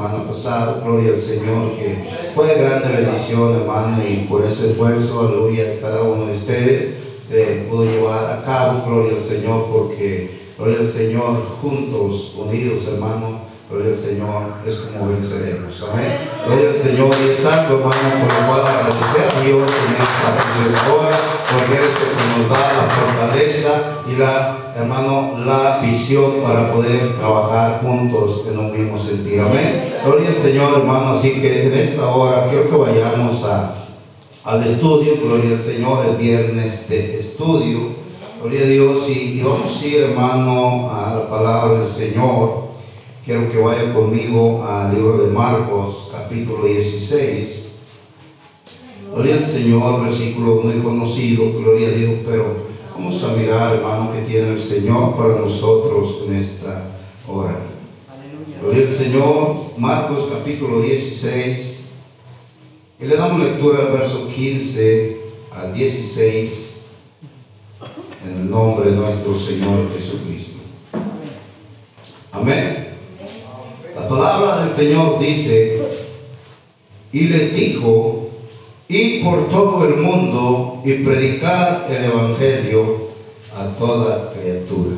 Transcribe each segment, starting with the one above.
semana pasada, gloria al Señor, que fue de grande bendición, hermano, y por ese esfuerzo, aleluya, de cada uno de ustedes se pudo llevar a cabo, gloria al Señor, porque, gloria al Señor, juntos, unidos, hermano, gloria al Señor, es como venceremos, amén. Gloria al Señor y el santo, hermano, por lo cual agradecer a Dios en esta preciosa hora, porque es el que nos da la fortaleza y la hermano, la visión para poder trabajar juntos en un mismo sentido. Amén. Gloria al Señor, hermano. Así que en esta hora quiero que vayamos a, al estudio. Gloria al Señor, el viernes de estudio. Gloria a Dios. Y, y vamos a hermano, a la palabra del Señor. Quiero que vayan conmigo al libro de Marcos, capítulo 16. Gloria al Señor, versículo muy conocido, gloria a Dios, pero Vamos a mirar, hermano, que tiene el Señor para nosotros en esta hora. Gloria al Señor, Marcos capítulo 16. Y le damos lectura al verso 15 al 16 en el nombre de nuestro Señor Jesucristo. Amén. La palabra del Señor dice, y les dijo, y por todo el mundo y predicar el Evangelio a toda criatura.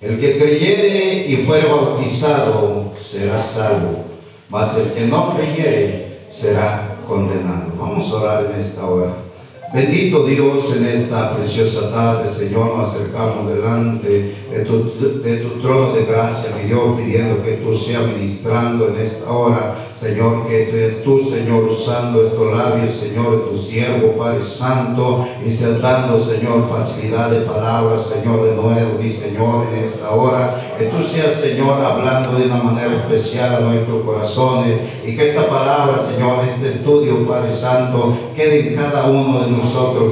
El que creyere y fuere bautizado será salvo, mas el que no creyere será condenado. Vamos a orar en esta hora. Bendito Dios, en esta preciosa tarde, Señor, nos acercamos delante de tu, de tu trono de gracia, mi Dios, pidiendo que tú seas ministrando en esta hora Señor, que seas tú, Señor, usando estos labios, Señor, de tu siervo, Padre Santo, y seas Señor, facilidad de palabras, Señor, de nuevo, mi Señor, en esta hora. Que tú seas, Señor, hablando de una manera especial a nuestros corazones, y que esta palabra, Señor, este estudio, Padre Santo, quede en cada uno de nosotros,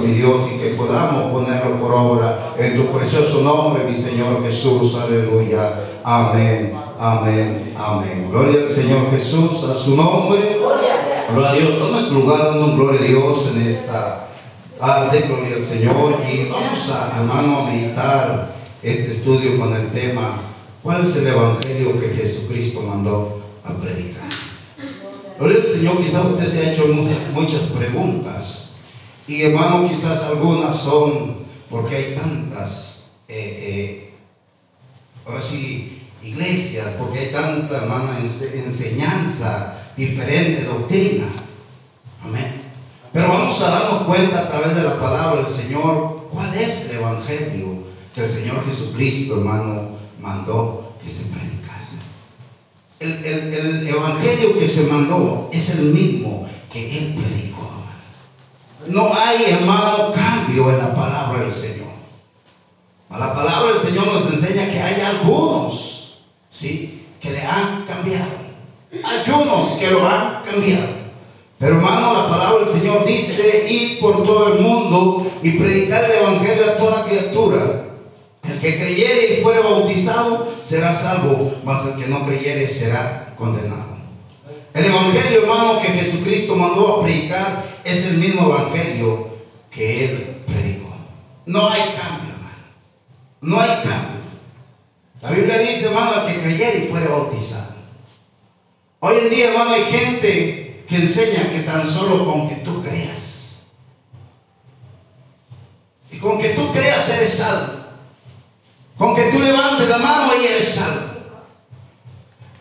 mi Dios, y que podamos ponerlo por obra en tu precioso nombre, mi Señor Jesús. Aleluya. Amén. Amén, amén. Gloria al Señor Jesús, a su nombre. Gloria a Dios. Toma su lugar, dando gloria a Dios en esta tarde. Gloria al Señor. Y vamos a, hermano, a meditar este estudio con el tema, ¿cuál es el Evangelio que Jesucristo mandó a predicar? Gloria al Señor, quizás usted se ha hecho muchas, preguntas. Y hermano, quizás algunas son porque hay tantas, eh, eh, ahora sí, iglesias, porque hay tanta, hermana, enseñanza, diferente doctrina. Amén. Pero vamos a darnos cuenta a través de la palabra del Señor cuál es el evangelio que el Señor Jesucristo, hermano, mandó que se predicase. El, el evangelio que se mandó es el mismo que Él predicó. No hay, hermano, cambio en la palabra del Señor. La palabra del Señor nos enseña que hay algunos ¿sí? que le han cambiado. Hay unos que lo han cambiado. Pero hermano, la palabra del Señor dice, ir por todo el mundo y predicar el Evangelio a toda criatura. El que creyere y fuere bautizado será salvo, mas el que no creyere será condenado. El Evangelio, hermano, que Jesucristo mandó a predicar es el mismo Evangelio que Él predicó. No hay cambio, hermano. No hay cambio. La Biblia dice, hermano, que creyera y fuera bautizado. Hoy en día, hermano, hay gente que enseña que tan solo con que tú creas. Y con que tú creas eres salvo. Con que tú levantes la mano y eres salvo.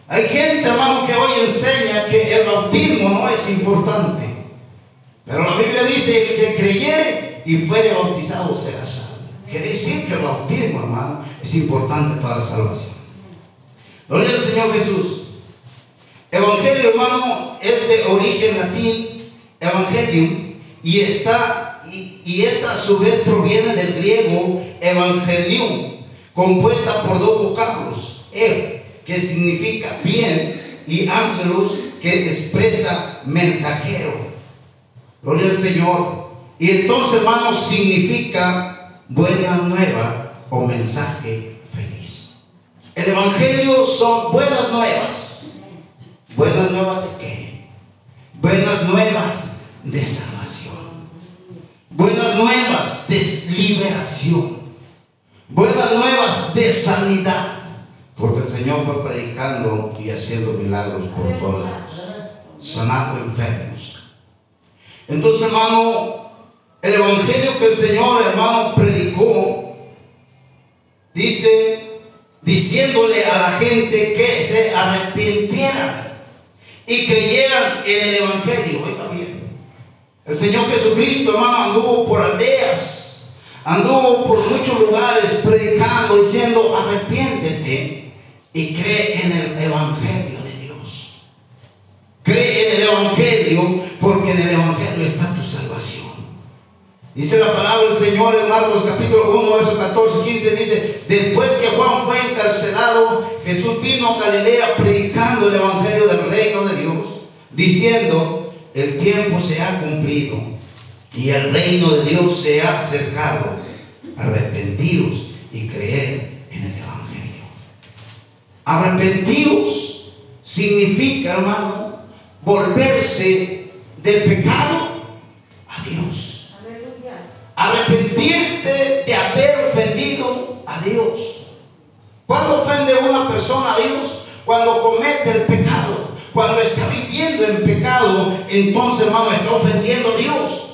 Hay gente, hermano, que hoy enseña que el bautismo no es importante. Pero la Biblia dice, el que creyere y fuere bautizado será salvo. Quiere decir que el bautismo, hermano, es importante para la salvación. Gloria al Señor Jesús. Evangelio, hermano, es de origen latín, evangelium, y está, y, esta a su vez proviene del griego evangelium, compuesta por dos vocablos, ev, que significa bien, y ángelos, que expresa mensajero. Gloria al Señor. Y entonces, hermano, significa buena nueva o mensaje feliz. El Evangelio son buenas nuevas. ¿Buenas nuevas de qué? Buenas nuevas de salvación. Buenas nuevas de liberación. Buenas nuevas de sanidad. Porque el Señor fue predicando y haciendo milagros por todos lados, sanando enfermos. Entonces, hermano, el evangelio que el Señor, hermano, predicó, dice, diciéndole a la gente que se arrepintieran y creyeran en el evangelio. Oiga bien, el Señor Jesucristo, hermano, anduvo por aldeas, anduvo por muchos lugares predicando, diciendo, arrepiéntete y cree en el evangelio de Dios. Cree en el evangelio porque en el evangelio está tu salvación. Dice la palabra del Señor en Marcos capítulo 1, verso 14, 15, dice, después que Juan fue encarcelado, Jesús vino a Galilea predicando el Evangelio del reino de Dios, diciendo, el tiempo se ha cumplido y el reino de Dios se ha acercado. Arrepentidos y Evangelio. Arrepentidos significa, hermano, volverse del pecado a Dios. Arrepentirte de haber ofendido a Dios. ¿Cuándo ofende una persona a Dios? Cuando comete el pecado. Cuando está viviendo en pecado, entonces, hermano, está ofendiendo a Dios.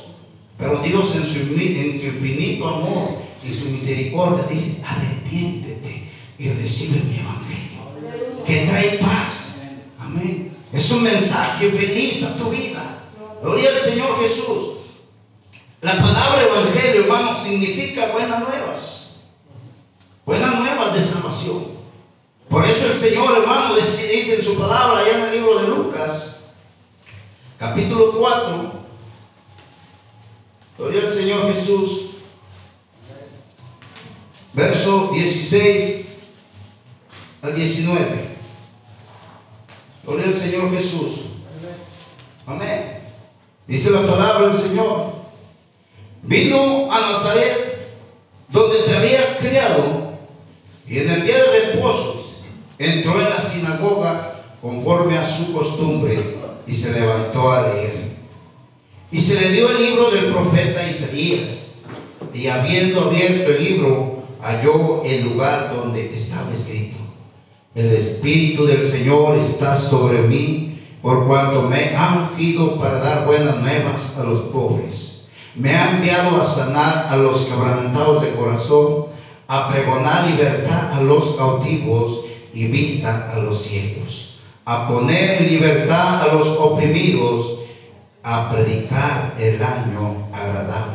Pero Dios en su, en su infinito amor y su misericordia dice, arrepiéntete y recibe mi evangelio, que trae paz. Amén. Es un mensaje feliz a tu vida. Gloria al Señor Jesús. La palabra evangelio, hermano, significa buenas nuevas. Buenas nuevas de salvación. Por eso el Señor, hermano, dice en su palabra, allá en el libro de Lucas, capítulo 4, gloria al Señor Jesús, verso 16 al 19. Gloria al Señor Jesús. Amén. Dice la palabra del Señor. Vino a Nazaret, donde se había criado, y en el día de reposo entró en la sinagoga conforme a su costumbre y se levantó a leer. Y se le dio el libro del profeta Isaías. Y habiendo abierto el libro, halló el lugar donde estaba escrito. El Espíritu del Señor está sobre mí, por cuanto me ha ungido para dar buenas nuevas a los pobres. Me ha enviado a sanar a los quebrantados de corazón, a pregonar libertad a los cautivos y vista a los ciegos, a poner libertad a los oprimidos, a predicar el año agradable.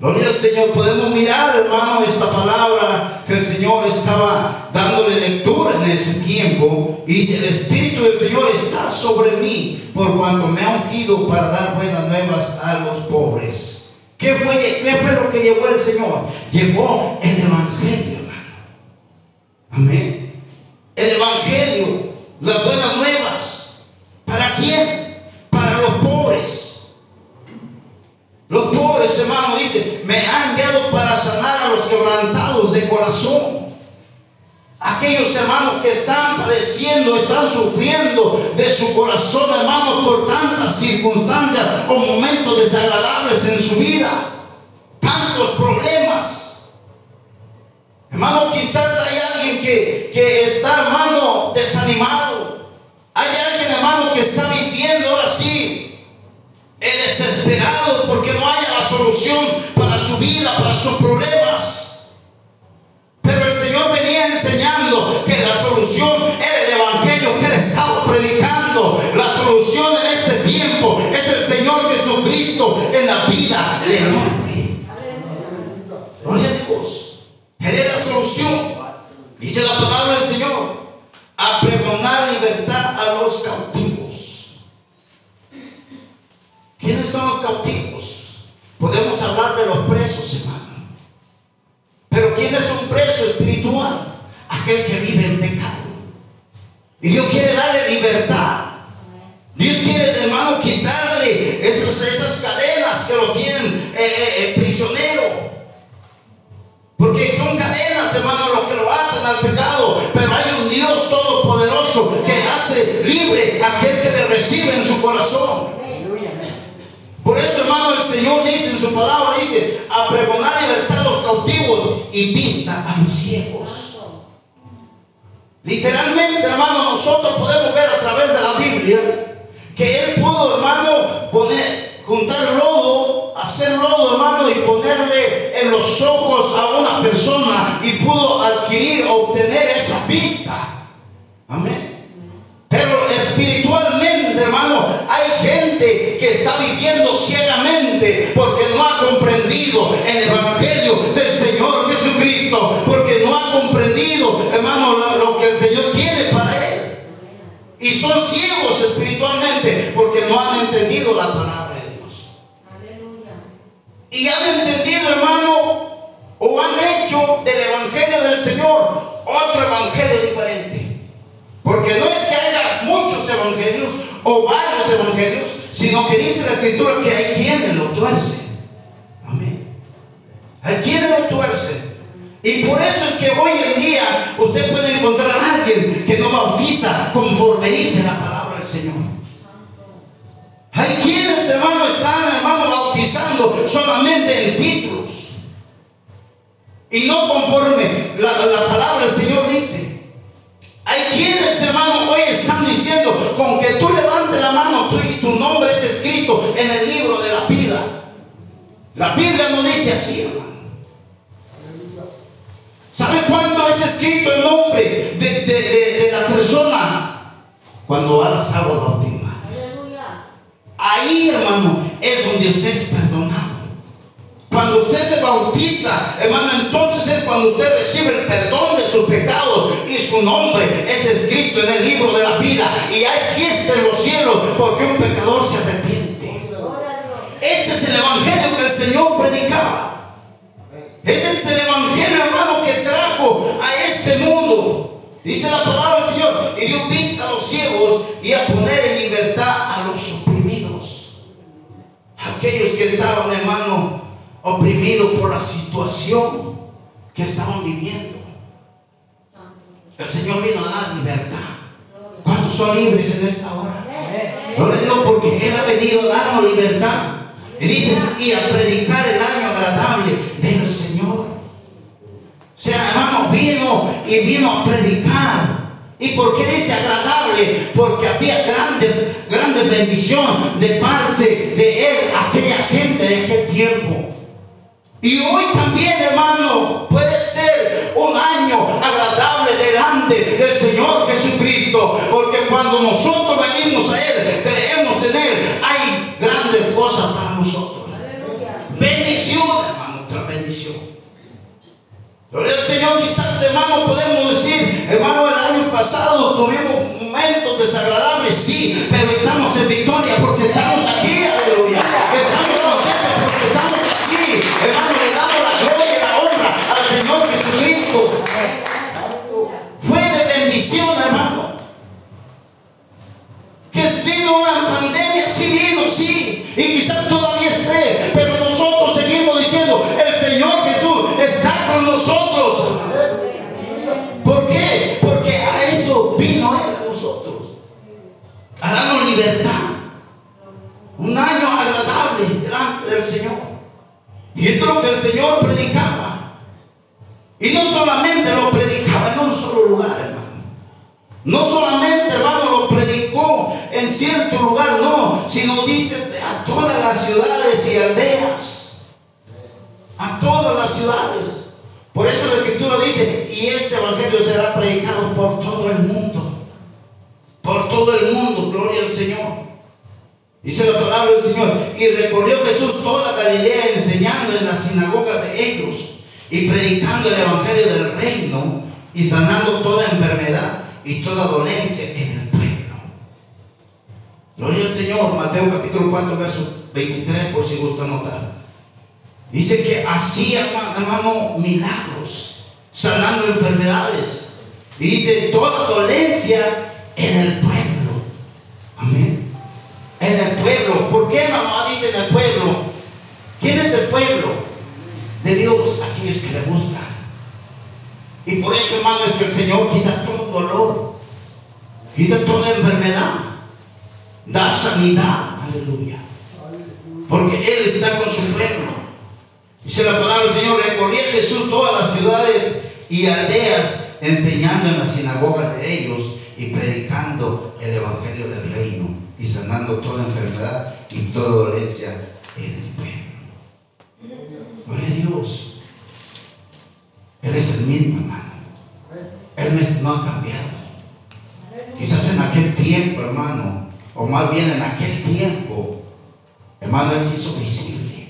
Gloria al Señor. Podemos mirar, hermano, esta palabra que el Señor estaba dándole lectura en ese tiempo. Y dice, el Espíritu del Señor está sobre mí, por cuanto me ha ungido para dar buenas nuevas a los pobres. ¿Qué fue, qué fue lo que llevó el Señor? Llevó el Evangelio. Amén. El Evangelio, las buenas nuevas. ¿Para quién? Para los pobres. Los pobres, hermano, dice, me ha enviado para sanar a los quebrantados de corazón. Aquellos hermanos que están padeciendo, están sufriendo de su corazón, hermano, por tantas circunstancias o momentos desagradables en su vida. Tantos problemas. Hermano, quizás hay alguien que, que está, hermano, desanimado. Hay alguien, hermano, que está viviendo ahora sí, desesperado porque no haya la solución para su vida, para sus problemas. Pero el Señor venía enseñando que la solución era el Evangelio que él estaba predicando. La solución en este tiempo es el Señor Jesucristo en la vida del hombre. Gloria a Dios. Él es la solución. Dice la palabra del Señor. A pregonar libertad a los cautivos. ¿Quiénes son los cautivos? Podemos hablar de los presos, hermano. Pero ¿quién es un preso espiritual? Aquel que vive en pecado. Y Dios quiere darle libertad. Dios quiere, hermano, quitarle esas, esas cadenas que lo tienen eh, eh, eh, prisionero. Porque son cadenas, hermano, los que lo atan al pecado. Pero hay un Dios todopoderoso que hace libre a aquel que le recibe en su corazón. Por eso, hermano, el Señor dice en su palabra, dice, a pregonar libertad a los cautivos y vista a los ciegos. Literalmente, hermano, nosotros podemos ver a través de la Biblia que él pudo, hermano, poner, juntar lodo, hacer lodo, hermano, y ponerle en los ojos a una persona y pudo adquirir, obtener esa vista. Amén. Pero espiritualmente, hermano, hay gente que está viviendo ciegamente porque no ha comprendido el Evangelio del Señor Jesucristo, porque no ha comprendido, hermano, lo, que el Señor tiene para él. Y son ciegos espiritualmente porque no han entendido la palabra de Dios. Y han entendido, hermano, o han hecho del Evangelio del Señor otro Evangelio diferente. Porque no es que haya muchos evangelios o varios evangelios, sino que dice la escritura que hay quienes lo tuercen. Amén. Hay quienes lo tuercen. Y por eso es que hoy en día usted puede encontrar a alguien que no bautiza conforme dice la palabra del Señor. Hay quienes, hermano, están, hermano, bautizando solamente en títulos. Y no conforme la, la palabra del Señor dice. Hay quienes, hermano, hoy están diciendo, con que tú levantes la mano tú, y tu nombre es escrito en el libro de la vida. La Biblia no dice así, hermano. ¿Sabe cuándo es escrito el nombre de, la persona? Cuando va a las aguas bautismas. Ahí, hermano, es donde usted es perdonado. Cuando usted se bautiza, hermano, entonces es cuando usted recibe el perdón de sus pecados y su nombre es escrito en el libro de la vida. Y hay fiesta en los cielos porque un pecador se arrepiente. Ese es el evangelio que el Señor predicaba. Ese es el evangelio, hermano, que trajo a este mundo. Dice la palabra del Señor, y dio vista a los ciegos y a poner en libertad a los oprimidos. Aquellos que estaban, hermano, oprimidos por la situación que estaban viviendo. El Señor vino a dar libertad. ¿Cuántos son libres en esta hora? No le digo porque Él ha venido a darnos libertad. Y dice, y a predicar el año agradable del Señor. O sea, hermano, vino y vino a predicar. ¿Y por qué dice agradable? Porque había grande, grande bendición de parte de Él, aquella gente de aquel tiempo. Y hoy también, hermano, puede ser un año agradable delante del Señor Jesucristo. Porque cuando nosotros venimos a Él, creemos en Él, hay grandes cosas para nosotros. Bendición, hermano, otra bendición. Gloria al Señor, quizás, hermano, podemos decir, hermano, el año pasado tuvimos momentos desagradables, sí, pero estamos en victoria Y quizás todavía y aldeas enseñando en las sinagogas de ellos y predicando el evangelio del reino y sanando toda enfermedad y toda dolencia en el pueblo. Gloria a Dios. Él es el mismo, hermano. Él no ha cambiado. Quizás en aquel tiempo, hermano, o más bien en aquel tiempo, hermano, Él se hizo visible.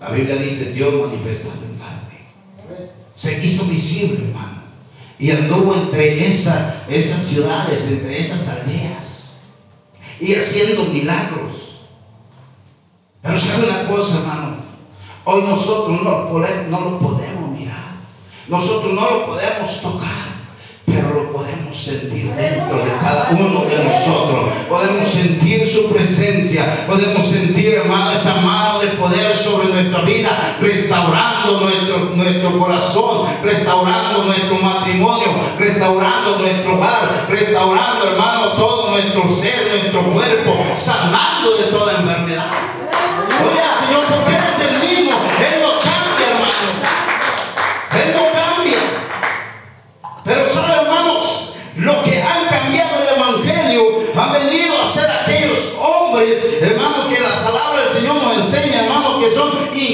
La Biblia dice, Dios manifestado en carne. Se hizo visible, hermano. Y anduvo entre esas ciudades, entre esas aldeas. Y haciendo milagros. Pero sabe una cosa, hermano. Hoy nosotros no, no lo podemos mirar. Nosotros no lo podemos tocar pero podemos sentir dentro de cada uno de nosotros. Podemos sentir su presencia, podemos sentir, hermano, esa mano de poder sobre nuestra vida, restaurando nuestro, nuestro corazón, restaurando nuestro matrimonio, restaurando nuestro hogar, restaurando, hermano, todo nuestro ser, nuestro cuerpo, sanando de toda enfermedad. Oye, Señor, porque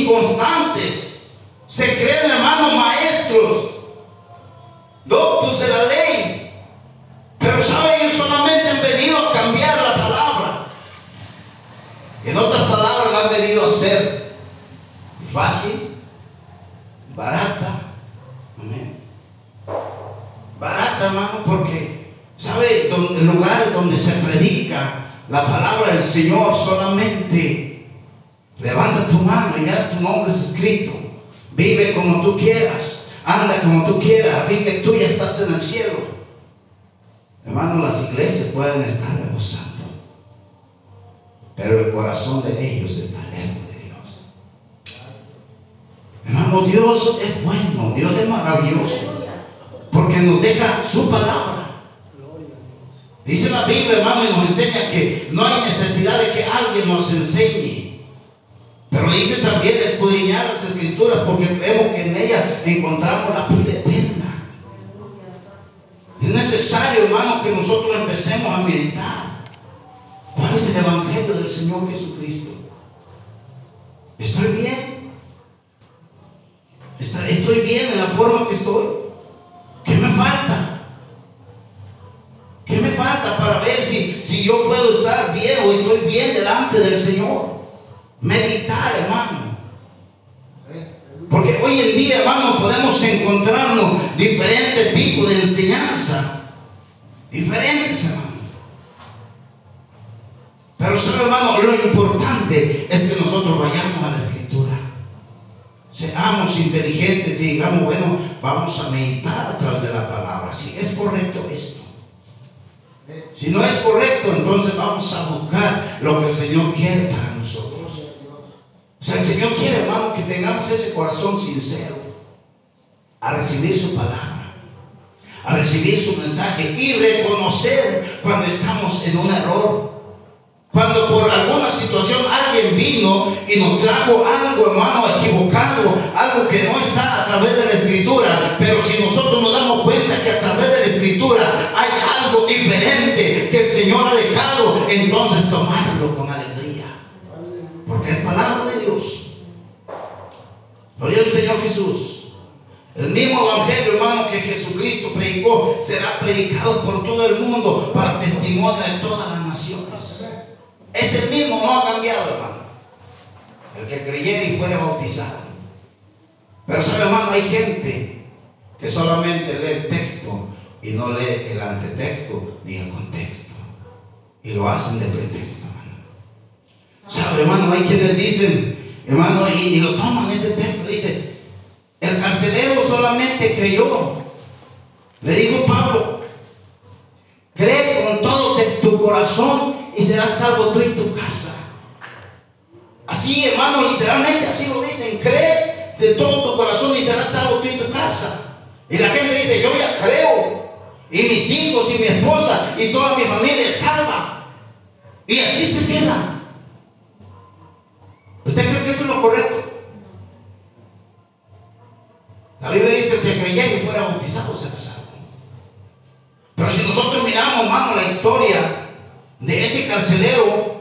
inconstantes. Se creen, hermano, maestros, doctos de la ley. Pero saben, ellos solamente han venido a cambiar la palabra. En otras palabras, han venido a ser fácil, barata, amén barata, hermano, porque, ¿sabe? En lugares donde se predica la palabra del Señor solamente levanta tu mano y ya tu nombre es escrito. Vive como tú quieras, anda como tú quieras, a fin que tú ya estás en el cielo. Hermano, las iglesias pueden estar gozando, pero el corazón de ellos está lejos de Dios. Hermano, Dios es bueno, Dios es maravilloso. Porque nos deja su palabra. Dice la Biblia, hermano, y nos enseña que no hay necesidad de que alguien nos enseñe. Pero dice también escudriñar las escrituras porque vemos que en ellas encontramos la vida eterna. Es necesario, hermano, que nosotros empecemos a meditar. ¿Cuál es el Evangelio del Señor Jesucristo? ¿Estoy bien? ¿Estoy bien en la forma que estoy? ¿Qué me falta? ¿Qué me falta para ver si, si yo puedo estar bien o estoy bien delante del Señor? Meditar, hermano. Porque hoy en día, hermano, podemos encontrarnos diferentes tipos de enseñanza. Diferentes, hermano. Pero, ¿sabe, hermano? Lo importante es que nosotros vayamos a la Escritura. Seamos inteligentes y digamos, bueno, vamos a meditar a través de la palabra. Si es correcto esto. Si no es correcto, entonces vamos a buscar lo que el Señor quiere para sea, el Señor quiere, hermano, que tengamos ese corazón sincero a recibir su palabra, a recibir su mensaje y reconocer cuando estamos en un error cuando por alguna situación alguien vino y nos trajo algo, hermano, equivocado, algo que no está a través de la escritura, Gloria al Señor Jesús. El mismo evangelio, hermano, que Jesucristo predicó, será predicado por todo el mundo para testimonio de todas las naciones. Es el mismo, no ha cambiado, hermano. El que creyera y fuera bautizado. Pero sabe, hermano, hay gente que solamente lee el texto y no lee el antetexto ni el contexto. Y lo hacen de pretexto, hermano. Sabe, hermano, hay quienes dicen, hermano, y, lo toman ese texto. Dice, el carcelero solamente creyó. Le dijo Pablo, cree con todo tu corazón y serás salvo tú y tu casa. Así, hermano, literalmente así lo dicen. Cree de todo tu corazón y serás salvo tú y tu casa. Y la gente dice, yo ya creo. Y mis hijos y mi esposa y toda mi familia es salva. Y así se queda. ¿Usted cree que eso es lo correcto? La Biblia dice que creyera y fuera bautizado será salvo. Pero si nosotros miramos, hermano, la historia de ese carcelero,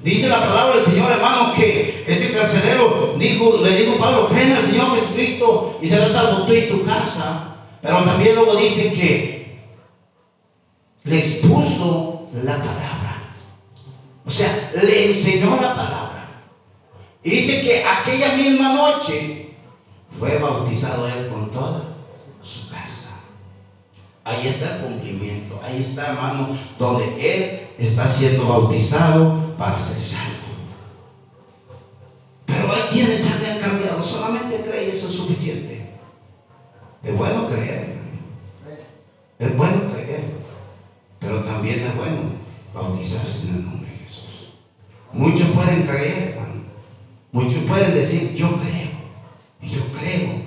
dice la palabra del Señor, hermano, que ese carcelero dijo, le dijo Pablo, creen al Señor Jesucristo y serás salvo tú y tu casa. Pero también luego dice que le expuso la palabra. O sea, le enseñó la palabra. Y dice que aquella misma noche fue bautizado él con toda su casa. Ahí está el cumplimiento. Ahí está, hermano, donde él está siendo bautizado para ser salvo. Pero hay quienes han cambiado. Solamente cree eso es suficiente. Es bueno creer, Es bueno creer. Pero también es bueno bautizarse en el nombre de Jesús. Muchos pueden creer. Muchos pueden decir, yo creo. Yo creo.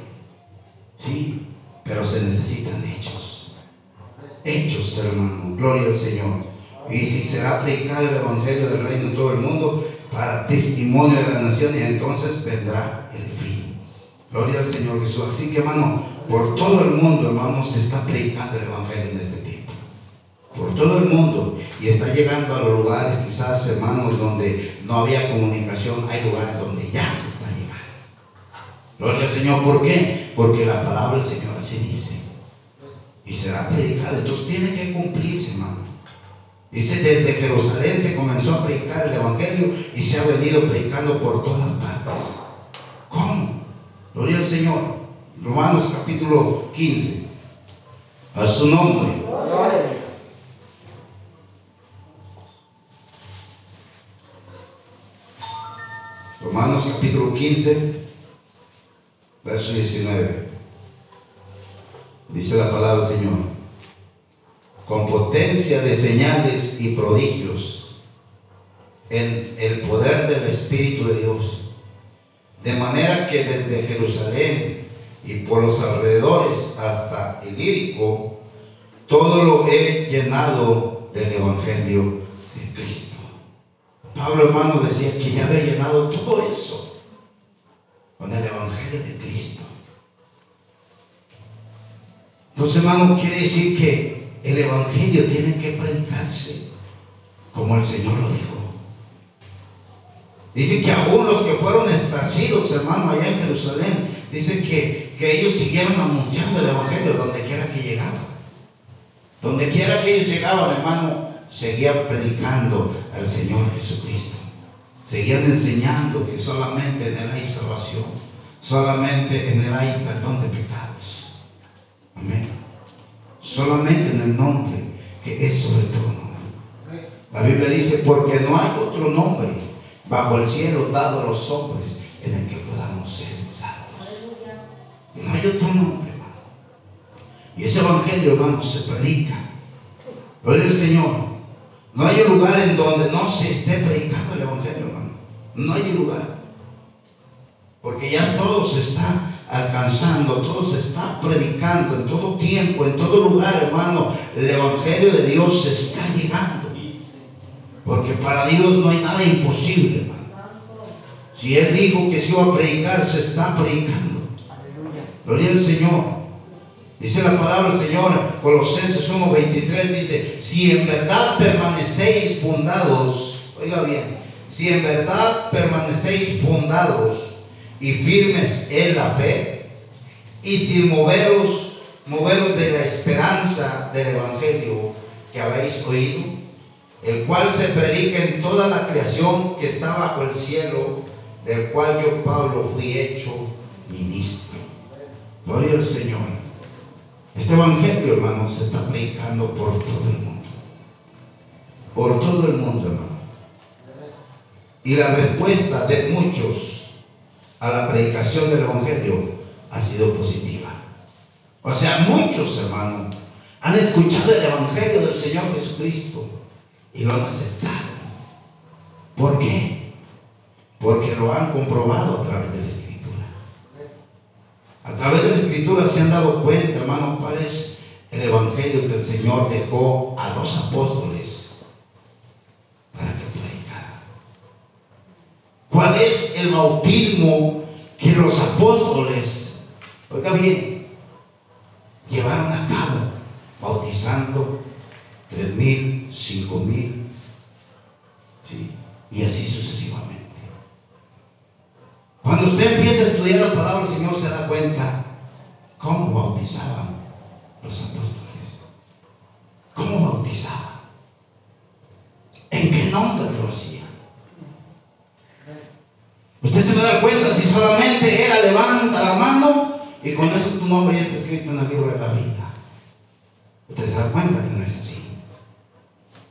Sí, pero se necesitan hechos. Hechos, hermano. Gloria al Señor. Y si será predicado el Evangelio del Reino en todo el mundo para testimonio de la nación, y entonces vendrá el fin. Gloria al Señor Jesús. Así que, hermano, por todo el mundo, hermano, se está predicando el Evangelio en este. Por todo el mundo. Y está llegando a los lugares, quizás, hermanos, donde no había comunicación. Hay lugares donde ya se está llegando. Gloria al Señor. ¿Por qué? Porque la palabra del Señor así dice. Y será predicada. Entonces tiene que cumplirse, hermano. Dice, desde Jerusalén se comenzó a predicar el Evangelio y se ha venido predicando por todas partes. ¿Cómo? Gloria al Señor. Romanos capítulo 15. A su nombre. Romanos capítulo 15, verso 19. Dice la palabra del Señor. Con potencia de señales y prodigios en el poder del Espíritu de Dios. De manera que desde Jerusalén y por los alrededores hasta el todo lo he llenado del Evangelio. Pablo hermano decía que ya había llenado todo eso con el Evangelio de Cristo. Entonces hermano quiere decir que el Evangelio tiene que predicarse como el Señor lo dijo. Dice que algunos que fueron esparcidos, hermano, allá en Jerusalén, dice que, que ellos siguieron anunciando el Evangelio donde quiera que llegaban. Donde quiera que ellos llegaban, hermano, seguían predicando al Señor Jesucristo. Seguían enseñando que solamente en Él hay salvación. Solamente en Él hay perdón de pecados. Amén. Solamente en el nombre que es sobre todo nombre. La Biblia dice, porque no hay otro nombre bajo el cielo dado a los hombres en el que podamos ser salvos. No hay otro nombre, hermano. Y ese evangelio, hermano, se predica. Gloria al Señor. No hay lugar en donde no se esté predicando el evangelio, hermano. No hay lugar. Porque ya todo se está alcanzando, todo se está predicando en todo tiempo, en todo lugar, hermano. El evangelio de Dios se está llegando. Porque para Dios no hay nada imposible, hermano. Si Él dijo que se iba a predicar, se está predicando. Gloria al Señor. Dice la palabra del Señor, Colosenses 1.23, dice, si en verdad permanecéis fundados, oiga bien, si en verdad permanecéis fundados y firmes en la fe, y sin moveros, moveros de la esperanza del Evangelio que habéis oído, el cual se predica en toda la creación que está bajo el cielo, del cual yo, Pablo, fui hecho ministro. Gloria al Señor. Este evangelio, hermano, se está predicando por todo el mundo. Por todo el mundo, hermano. Y la respuesta de muchos a la predicación del evangelio ha sido positiva. O sea, muchos, hermano, han escuchado el evangelio del Señor Jesucristo y lo han aceptado. ¿Por qué? Porque lo han comprobado a través de la Escritura. A través de la Escritura se han dado cuenta, hermano, cuál es el Evangelio que el Señor dejó a los apóstoles para que predicaran. ¿Cuál es el bautismo que los apóstoles Oiga bien, llevaron a cabo bautizando tres mil, cinco mil, ¿sí? y así sucesivamente. Cuando usted empieza a estudiar la palabra del Señor se da cuenta cómo bautizaban los apóstoles, cómo bautizaban, en qué nombre lo hacían. Usted se va a dar cuenta si solamente era levanta la mano y con eso tu nombre ya está escrito en el libro de la vida. Usted se da cuenta que no es así.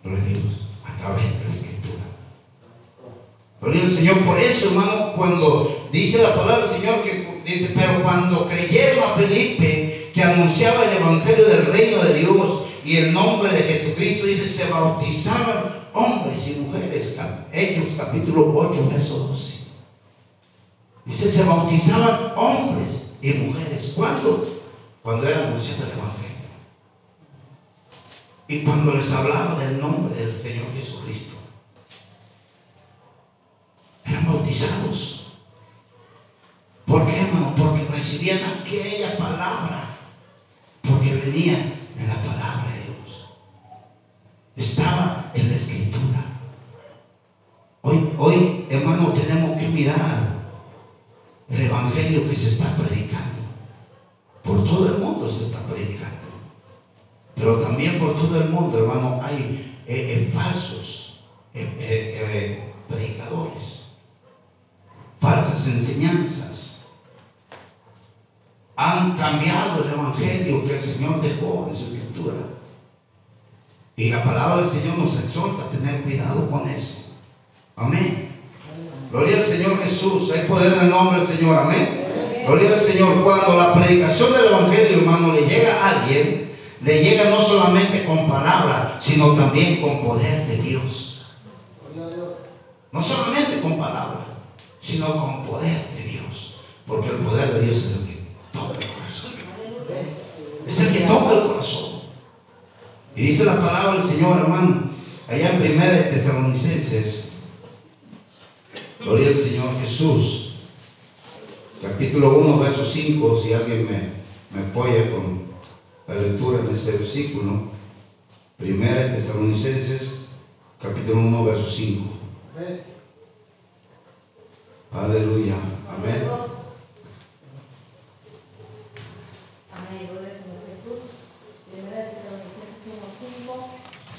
Gloria a Dios, a través de la escritura. Gloria Señor. Por eso, hermano, cuando dice la palabra del Señor que dice, pero cuando creyeron a Felipe que anunciaba el evangelio del reino de Dios y el nombre de Jesucristo, dice, se bautizaban hombres y mujeres. Hechos capítulo 8, verso 12. Dice, se bautizaban hombres y mujeres. ¿Cuándo? Cuando era anunciado el evangelio. Y cuando les hablaba del nombre del Señor Jesucristo, eran bautizados. ¿Por qué, hermano? Porque recibían aquella palabra. Porque venían de la palabra de Dios. Estaba en la escritura. Hoy, hoy, hermano, tenemos que mirar el evangelio que se está predicando. Por todo el mundo se está predicando. Pero también por todo el mundo, hermano, hay eh, eh, falsos eh, predicadores, falsas enseñanzas. Han cambiado el evangelio que el Señor dejó en su escritura. Y la palabra del Señor nos exhorta a tener cuidado con eso. Amén. Gloria al Señor Jesús. Hay poder en el nombre del Señor. Amén. Gloria al Señor. Cuando la predicación del Evangelio, hermano, le llega a alguien, le llega no solamente con palabra, sino también con poder de Dios. No solamente con palabra, sino con poder de Dios. Porque el poder de Dios es el que toca el corazón. Es el que toca el corazón. Y dice la palabra del Señor, hermano, allá en 1 Tesalonicenses, gloria al Señor Jesús, capítulo 1, verso 5, si alguien me, me apoya con la lectura de ese versículo, Primera de Tesalonicenses, capítulo 1, verso 5. Aleluya. Amén. Amén. Gloria al Señor Jesús. Primera de Tesalonicenses 1:5.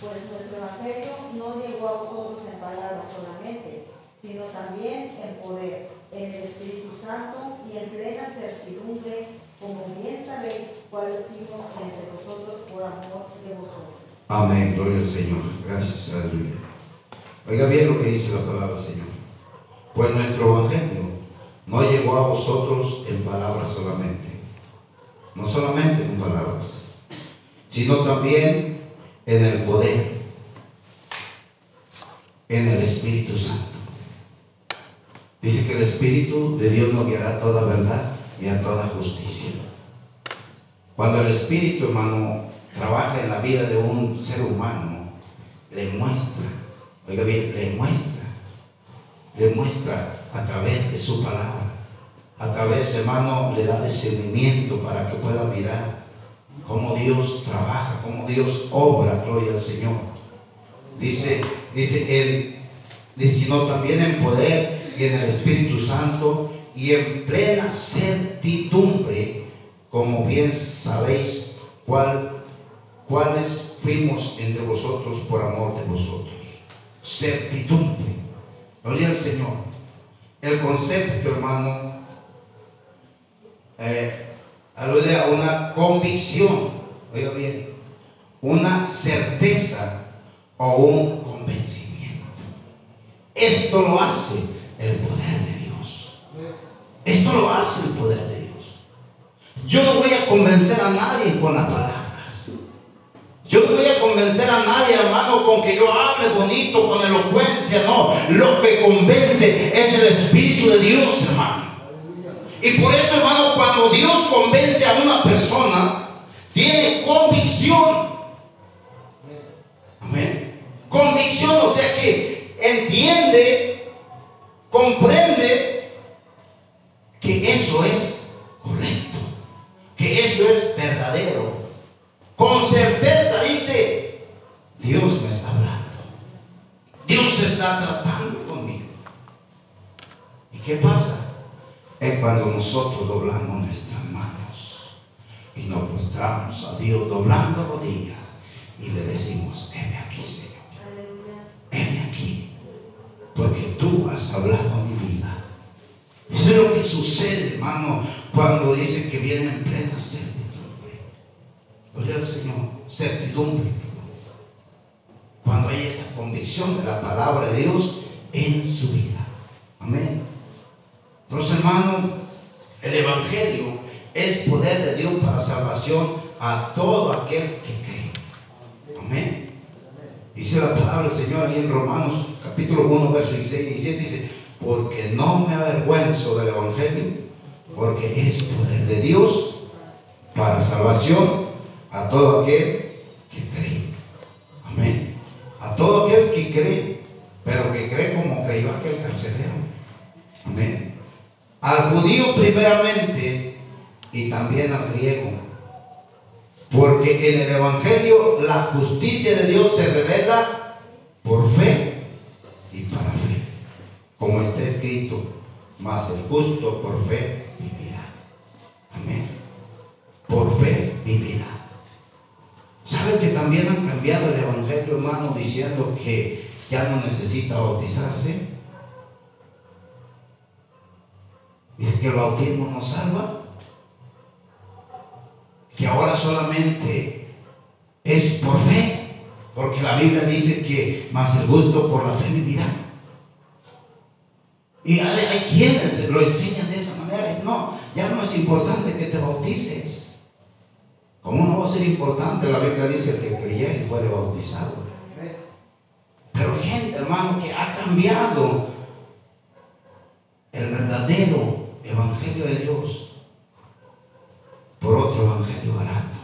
Pues nuestro evangelio no llegó a vosotros en palabras solamente, sino también en poder, en el Espíritu Santo y en plena certidumbre, como bien sabéis cuál fuimos entre vosotros por amor de vosotros. Amén. Gloria al Señor. Gracias. Aleluya. Oiga bien lo que dice la palabra del Señor. Pues nuestro evangelio no llegó a vosotros en palabras solamente. No solamente en palabras, sino también en el poder, en el Espíritu Santo. Dice que el Espíritu de Dios nos guiará a toda verdad y a toda justicia. Cuando el Espíritu, hermano, trabaja en la vida de un ser humano, le muestra, oiga bien, le muestra, le muestra a través de su palabra, a través, hermano, le da discernimiento para que pueda mirar cómo Dios trabaja, cómo Dios obra, gloria al Señor. Dice, dice, sino también en poder y en el Espíritu Santo y en plena certidumbre, como bien sabéis cuál, cuáles fuimos entre vosotros por amor de vosotros. Certidumbre. Gloria al Señor. El concepto, hermano, eh, alude a una convicción, oiga bien, una certeza o un convencimiento. Esto lo hace el poder de Dios. Esto lo hace el poder de Dios. Yo no voy a convencer a nadie con las palabras. Yo no voy a convencer a nadie, hermano, con que yo hable bonito, con elocuencia. No, lo que convence es el Espíritu de Dios, hermano. Y por eso, hermano, cuando Dios convence a una persona, tiene convicción. Amén. Convicción, o sea que entiende, comprende que eso es correcto. verdadero. Con certeza Dios me está hablando. Dios está tratando conmigo. ¿Y qué pasa? Es cuando nosotros doblamos nuestras manos y nos postramos a Dios doblando rodillas y le decimos, heme aquí, Señor. Heme aquí. Porque tú has hablado a mi vida. Eso es lo que sucede, hermano, cuando dice que viene en plena certidumbre. Gloria al Señor, certidumbre. Cuando hay esa convicción de la palabra de Dios en su vida. Amén. Entonces, hermano, el Evangelio es poder de Dios para salvación a todo aquel que cree. Amén. Dice la palabra del Señor ahí en Romanos capítulo 1, verso 16 y 17, dice, porque no me avergüenzo del Evangelio, porque es poder de Dios para salvación a todo aquel que cree. Cree, pero que cree como creyó aquel carcelero. Amén. Al judío primeramente y también al griego. Porque en el Evangelio la justicia de Dios se revela por fe y para fe. Como está escrito, mas el justo por fe vivirá. Amén. Por fe vivirá. ¿Sabe que también han cambiado el Evangelio, hermano, diciendo que ya no necesita bautizarse? Dice que el bautismo no salva. Que ahora solamente es por fe. Porque la Biblia dice que más el gusto por la fe vivirá. Y hay, hay quienes lo enseñan de esa manera. No, ya no es importante que te bautices. ¿Cómo no va a ser importante? La Biblia dice que creyera y fuere bautizado. Hermano, que ha cambiado el verdadero evangelio de Dios por otro evangelio barato.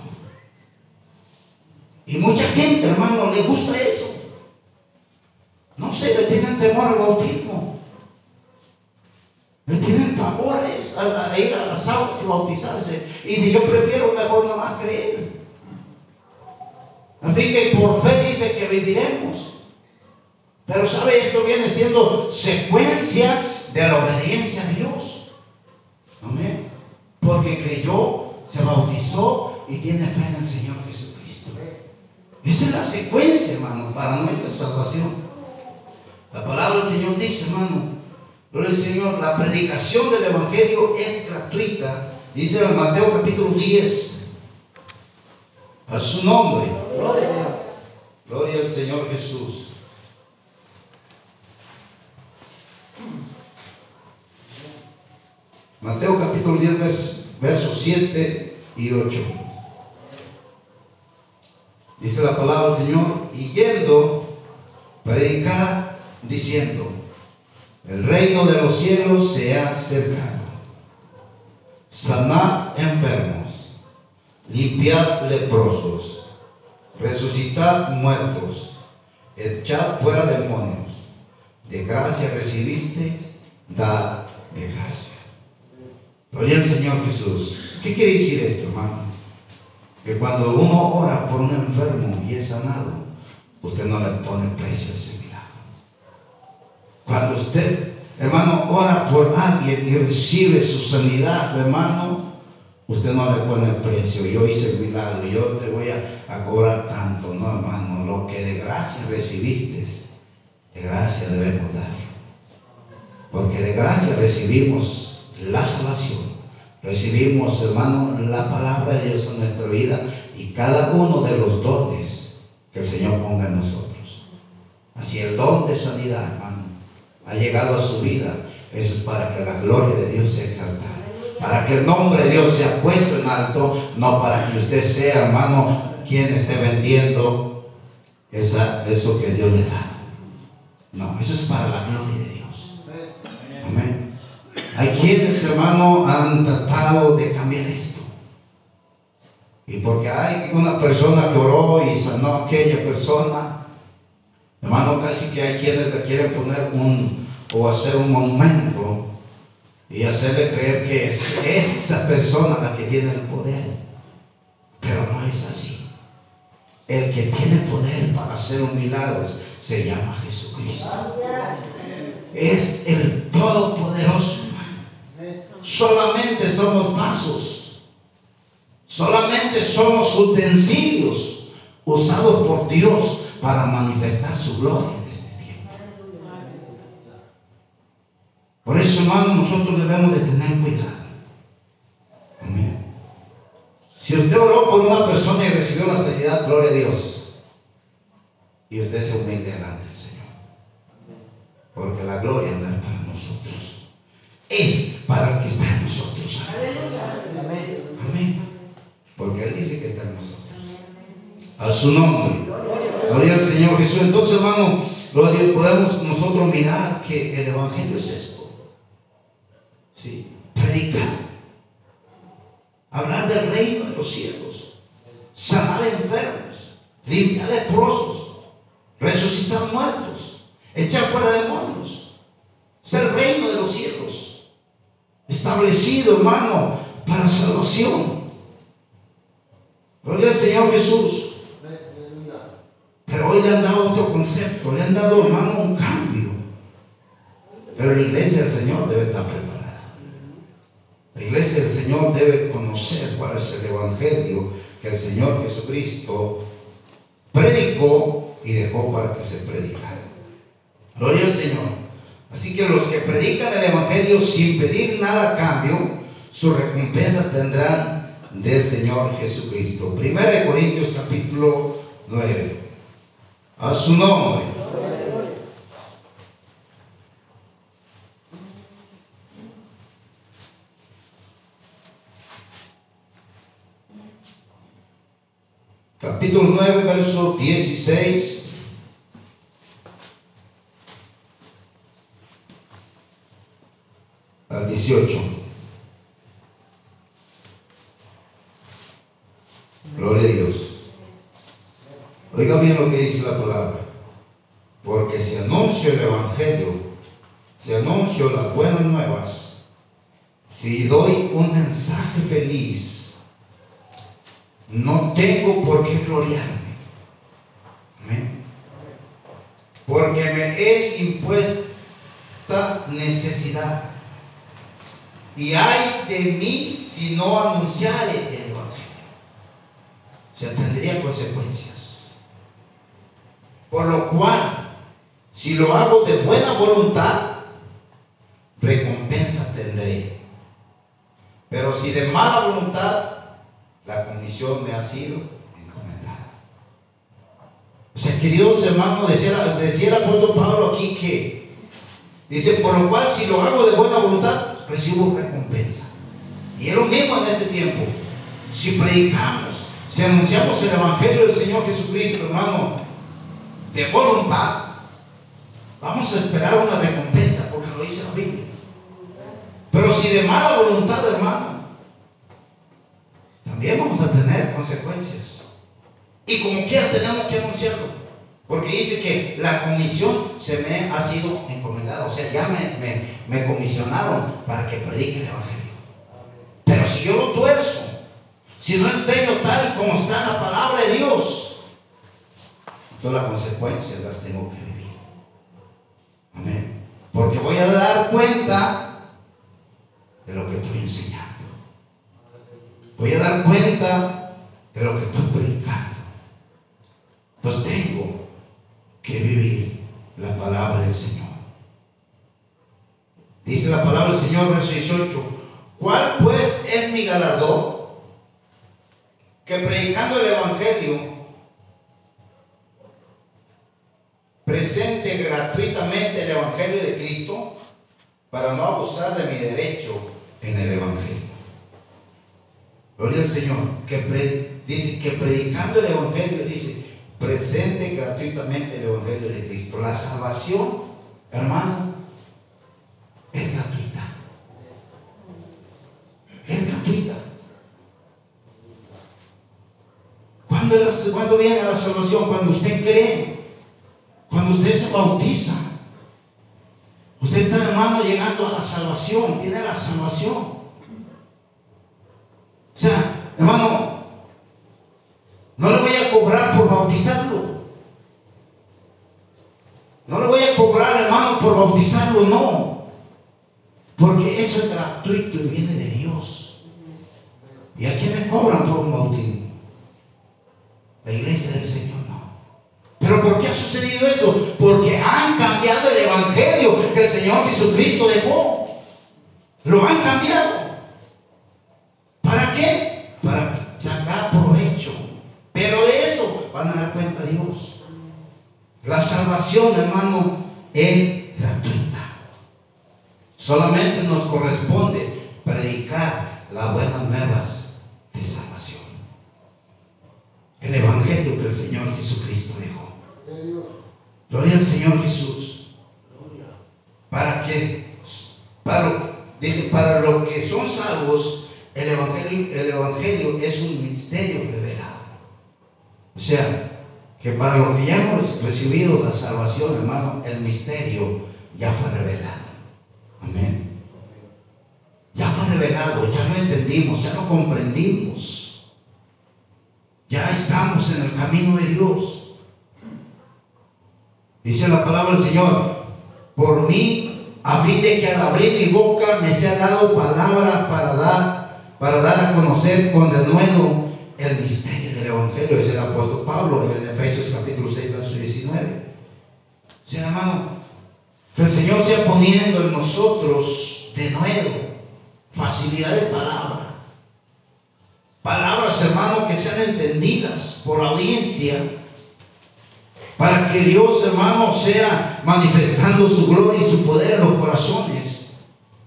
Y mucha gente, hermano, le gusta eso. No sé, le tienen temor al bautismo. Le tienen pavor a, ir a las aguas y bautizarse. Y dice, yo prefiero mejor no más creer. Así que por fe dice que viviremos. Pero sabe, esto viene siendo secuencia de la obediencia a Dios. Amén. Porque creyó, se bautizó y tiene fe en el Señor Jesucristo. Esa es la secuencia, hermano, para nuestra salvación. La palabra del Señor dice, hermano, gloria al Señor, la predicación del Evangelio es gratuita. Dice en Mateo capítulo 10, a su nombre. Gloria a Dios. Gloria al Señor Jesús. Mateo capítulo 10, vers- versos 7 y 8. Dice la palabra del Señor, y yendo, predicar diciendo, el reino de los cielos se ha acercado. Sanad enfermos, limpiad leprosos, resucitad muertos, echad fuera demonios. De gracia recibiste, dad de gracia. Gloria al Señor Jesús. ¿Qué quiere decir esto, hermano? Que cuando uno ora por un enfermo y es sanado, usted no le pone precio a ese milagro. Cuando usted, hermano, ora por alguien y recibe su sanidad, hermano, usted no le pone precio. Yo hice el milagro, yo te voy a, a cobrar tanto. No, hermano, lo que de gracia recibiste, de gracia debemos dar. Porque de gracia recibimos la salvación. Recibimos, hermano, la palabra de Dios en nuestra vida y cada uno de los dones que el Señor ponga en nosotros. Así el don de sanidad, hermano, ha llegado a su vida. Eso es para que la gloria de Dios sea exaltada. Para que el nombre de Dios sea puesto en alto, no para que usted sea, hermano, quien esté vendiendo esa, eso que Dios le da. No, eso es para la gloria de Dios. Hay quienes, hermano, han tratado de cambiar esto. Y porque hay una persona que oró y sanó a aquella persona, hermano, casi que hay quienes le quieren poner un o hacer un monumento y hacerle creer que es esa persona la que tiene el poder. no es así. El que tiene poder para hacer un milagros se llama Jesucristo. Es el Todopoderoso. Solamente somos vasos. Solamente somos utensilios usados por Dios para manifestar su gloria en este tiempo. Por eso, hermano, nosotros debemos de tener cuidado. Amén. Si usted oró por una persona y recibió la sanidad, gloria a Dios. Y usted se humilde delante del Señor. Porque la gloria no es para nosotros. Es para el que está en nosotros. Amén. Amén. Porque Él dice que está en nosotros. A su nombre. Gloria al Señor Jesús. Entonces, hermano, podemos nosotros mirar que el Evangelio es esto. Sí. Predicar. Hablar del reino de los cielos. Sanar enfermos. Limpiar leprosos. Resucitar muertos. Echar fuera demonios. Ser el reino de los cielos. Establecido, hermano, para salvación. Gloria al Señor Jesús. Pero hoy le han dado otro concepto, le han dado, hermano, un cambio. Pero la iglesia del Señor debe estar preparada. La iglesia del Señor debe conocer cuál es el evangelio que el Señor Jesucristo predicó y dejó para que se predicara. Gloria al Señor. Así que los que predican el evangelio sin pedir nada a cambio, su recompensa tendrán del Señor Jesucristo. Primera de Corintios capítulo 9 a su nombre. Capítulo 9, verso 16. Al 18. Gloria a Dios. Oiga bien lo que dice la palabra. Porque si anuncio el Evangelio, si anuncio las buenas nuevas, si doy un mensaje feliz, no tengo por qué gloriarme. Amén. Porque me es impuesta necesidad. Y hay de mí si no anunciare el Evangelio. O sea, tendría consecuencias. Por lo cual, si lo hago de buena voluntad, recompensa tendré. Pero si de mala voluntad, la comisión me ha sido encomendada. O sea, queridos hermanos, decía, decía el apóstol Pablo aquí que, dice, por lo cual si lo hago de buena voluntad, recibo recompensa. Y es lo mismo en este tiempo. Si predicamos, si anunciamos el Evangelio del Señor Jesucristo, hermano, de voluntad, vamos a esperar una recompensa, porque lo dice la Biblia. Pero si de mala voluntad, hermano, también vamos a tener consecuencias. Y como quiera tenemos que anunciarlo. Porque dice que la comisión se me ha sido encomendada. O sea, ya me, me, me comisionaron para que predique el Evangelio. Pero si yo lo tuerzo, si no enseño tal como está la palabra de Dios, todas las consecuencias las tengo que vivir. Amén. Porque voy a dar cuenta de lo que estoy enseñando. Voy a dar cuenta de lo que estoy predicando. Entonces tengo que vivir la palabra del Señor. Dice la palabra del Señor, verso 18. ¿Cuál pues es mi galardón? Que predicando el Evangelio presente gratuitamente el Evangelio de Cristo para no abusar de mi derecho en el Evangelio. Gloria al Señor, que dice que predicando el Evangelio, dice, presente gratuitamente el Evangelio de Cristo. La salvación, hermano, es gratuita. Es gratuita. ¿Cuándo, ¿Cuándo viene la salvación? Cuando usted cree cuando usted se bautiza, usted está hermano llegando a la salvación, tiene la salvación. O sea, hermano, No le voy a cobrar por bautizarlo. No le voy a cobrar, hermano, por bautizarlo, no. Porque eso es gratuito y viene de Dios. ¿Y a quién le cobran por un bautismo? La iglesia del Señor no. ¿Pero por qué ha sucedido eso? Porque han cambiado el evangelio que el Señor Jesucristo dejó. Lo han cambiado. ¿Para qué? Para sacar provecho. Pero de eso van a dar cuenta Dios. La salvación, hermano, es gratuita. Solamente nos corresponde predicar las buenas nuevas de salvación. El evangelio que el Señor Jesucristo dejó. Gloria al Señor Jesús. ¿Para qué? Para, dice, para los que son salvos, el evangelio, el evangelio es un misterio revelado. O sea, que para los que ya hemos recibido la salvación, hermano, el misterio ya fue revelado. Amén. Ya fue revelado, ya lo entendimos, ya lo comprendimos. Ya estamos en el camino de Dios. Dice la palabra del Señor, por mí, a fin de que al abrir mi boca me sea dado palabra para dar, para dar a conocer con denuedo el misterio Evangelio, es el apóstol Pablo en Efesios capítulo 6, verso 19. O sea, hermano, que el Señor sea poniendo en nosotros de nuevo facilidad de palabra. Palabras, hermano, que sean entendidas por la audiencia, para que Dios, hermano, sea manifestando su gloria y su poder en los corazones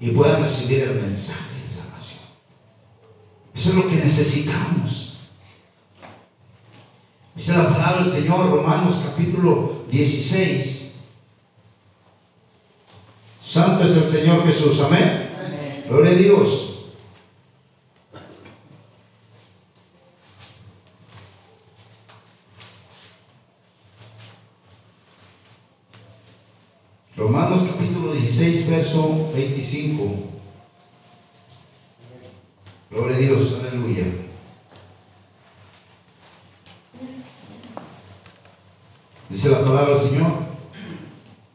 y puedan recibir el mensaje de salvación. Eso es lo que necesitamos. Dice la palabra del Señor, Romanos capítulo 16. Santo es el Señor Jesús, amén. Gloria a Dios. Romanos capítulo 16, verso 25. Gloria a Dios, aleluya. Dice la palabra del Señor.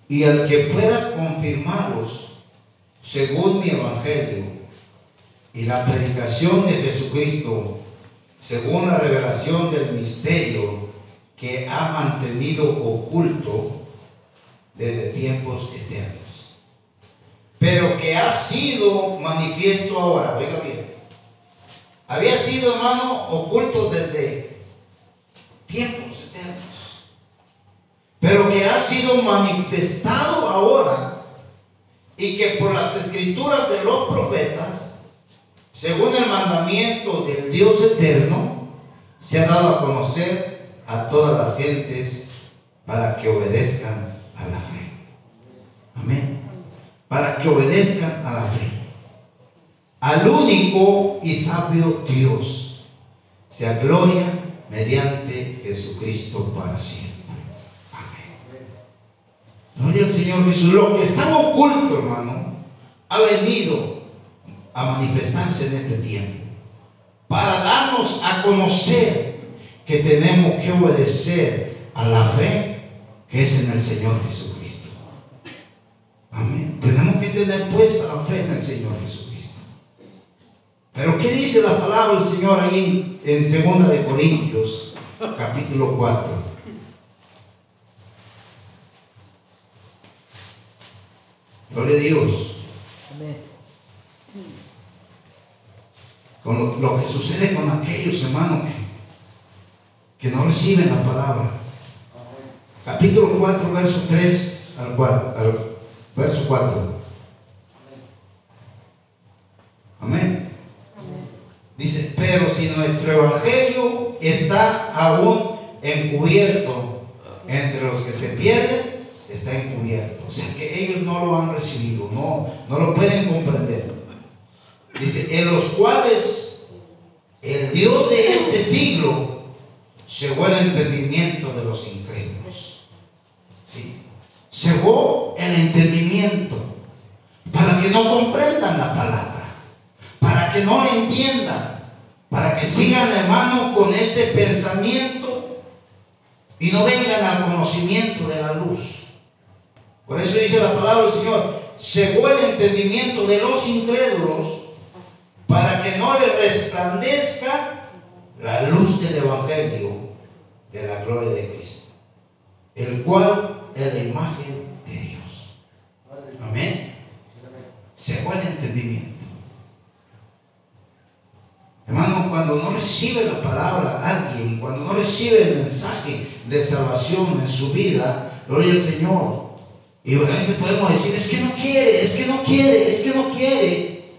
Y al que pueda confirmaros, según mi evangelio y la predicación de Jesucristo, según la revelación del misterio que ha mantenido oculto desde tiempos eternos, pero que ha sido manifiesto ahora, oiga bien, había sido hermano oculto desde tiempos pero que ha sido manifestado ahora y que por las escrituras de los profetas, según el mandamiento del Dios eterno, se ha dado a conocer a todas las gentes para que obedezcan a la fe. Amén. Para que obedezcan a la fe. Al único y sabio Dios, sea gloria mediante Jesucristo para siempre. Gloria al Señor Jesús. Lo que estaba oculto, hermano, ha venido a manifestarse en este tiempo. Para darnos a conocer que tenemos que obedecer a la fe que es en el Señor Jesucristo. Amén. Tenemos que tener puesta la fe en el Señor Jesucristo. Pero ¿qué dice la palabra del Señor ahí en, en 2 de Corintios, capítulo 4? Gloria a Dios. Con lo, que sucede con aquellos hermanos que, no reciben la palabra. Capítulo 4, verso 3 al, 4, al verso 4. Amén. Dice, pero si nuestro evangelio está aún encubierto entre los que se pierden, está encubierto. O sea que ellos no lo han recibido, no, no lo pueden comprender. Dice, en los cuales el Dios de este siglo cegó el entendimiento de los incrédulos. ¿Sí? Cegó el entendimiento para que no comprendan la palabra, para que no entiendan, Para que sigan, hermano, con ese pensamiento y no vengan al conocimiento de la luz. Por eso dice la palabra del Señor, cegó el entendimiento de los incrédulos para que no les resplandezca la luz del Evangelio de la gloria de Cristo, el cual es la imagen de Dios. Amén. Cegó el entendimiento. Hermano, cuando no recibe la palabra alguien, cuando no recibe el mensaje de salvación en su vida, gloria al Señor. Y a veces podemos decir, es que no quiere, es que no quiere, es que no quiere.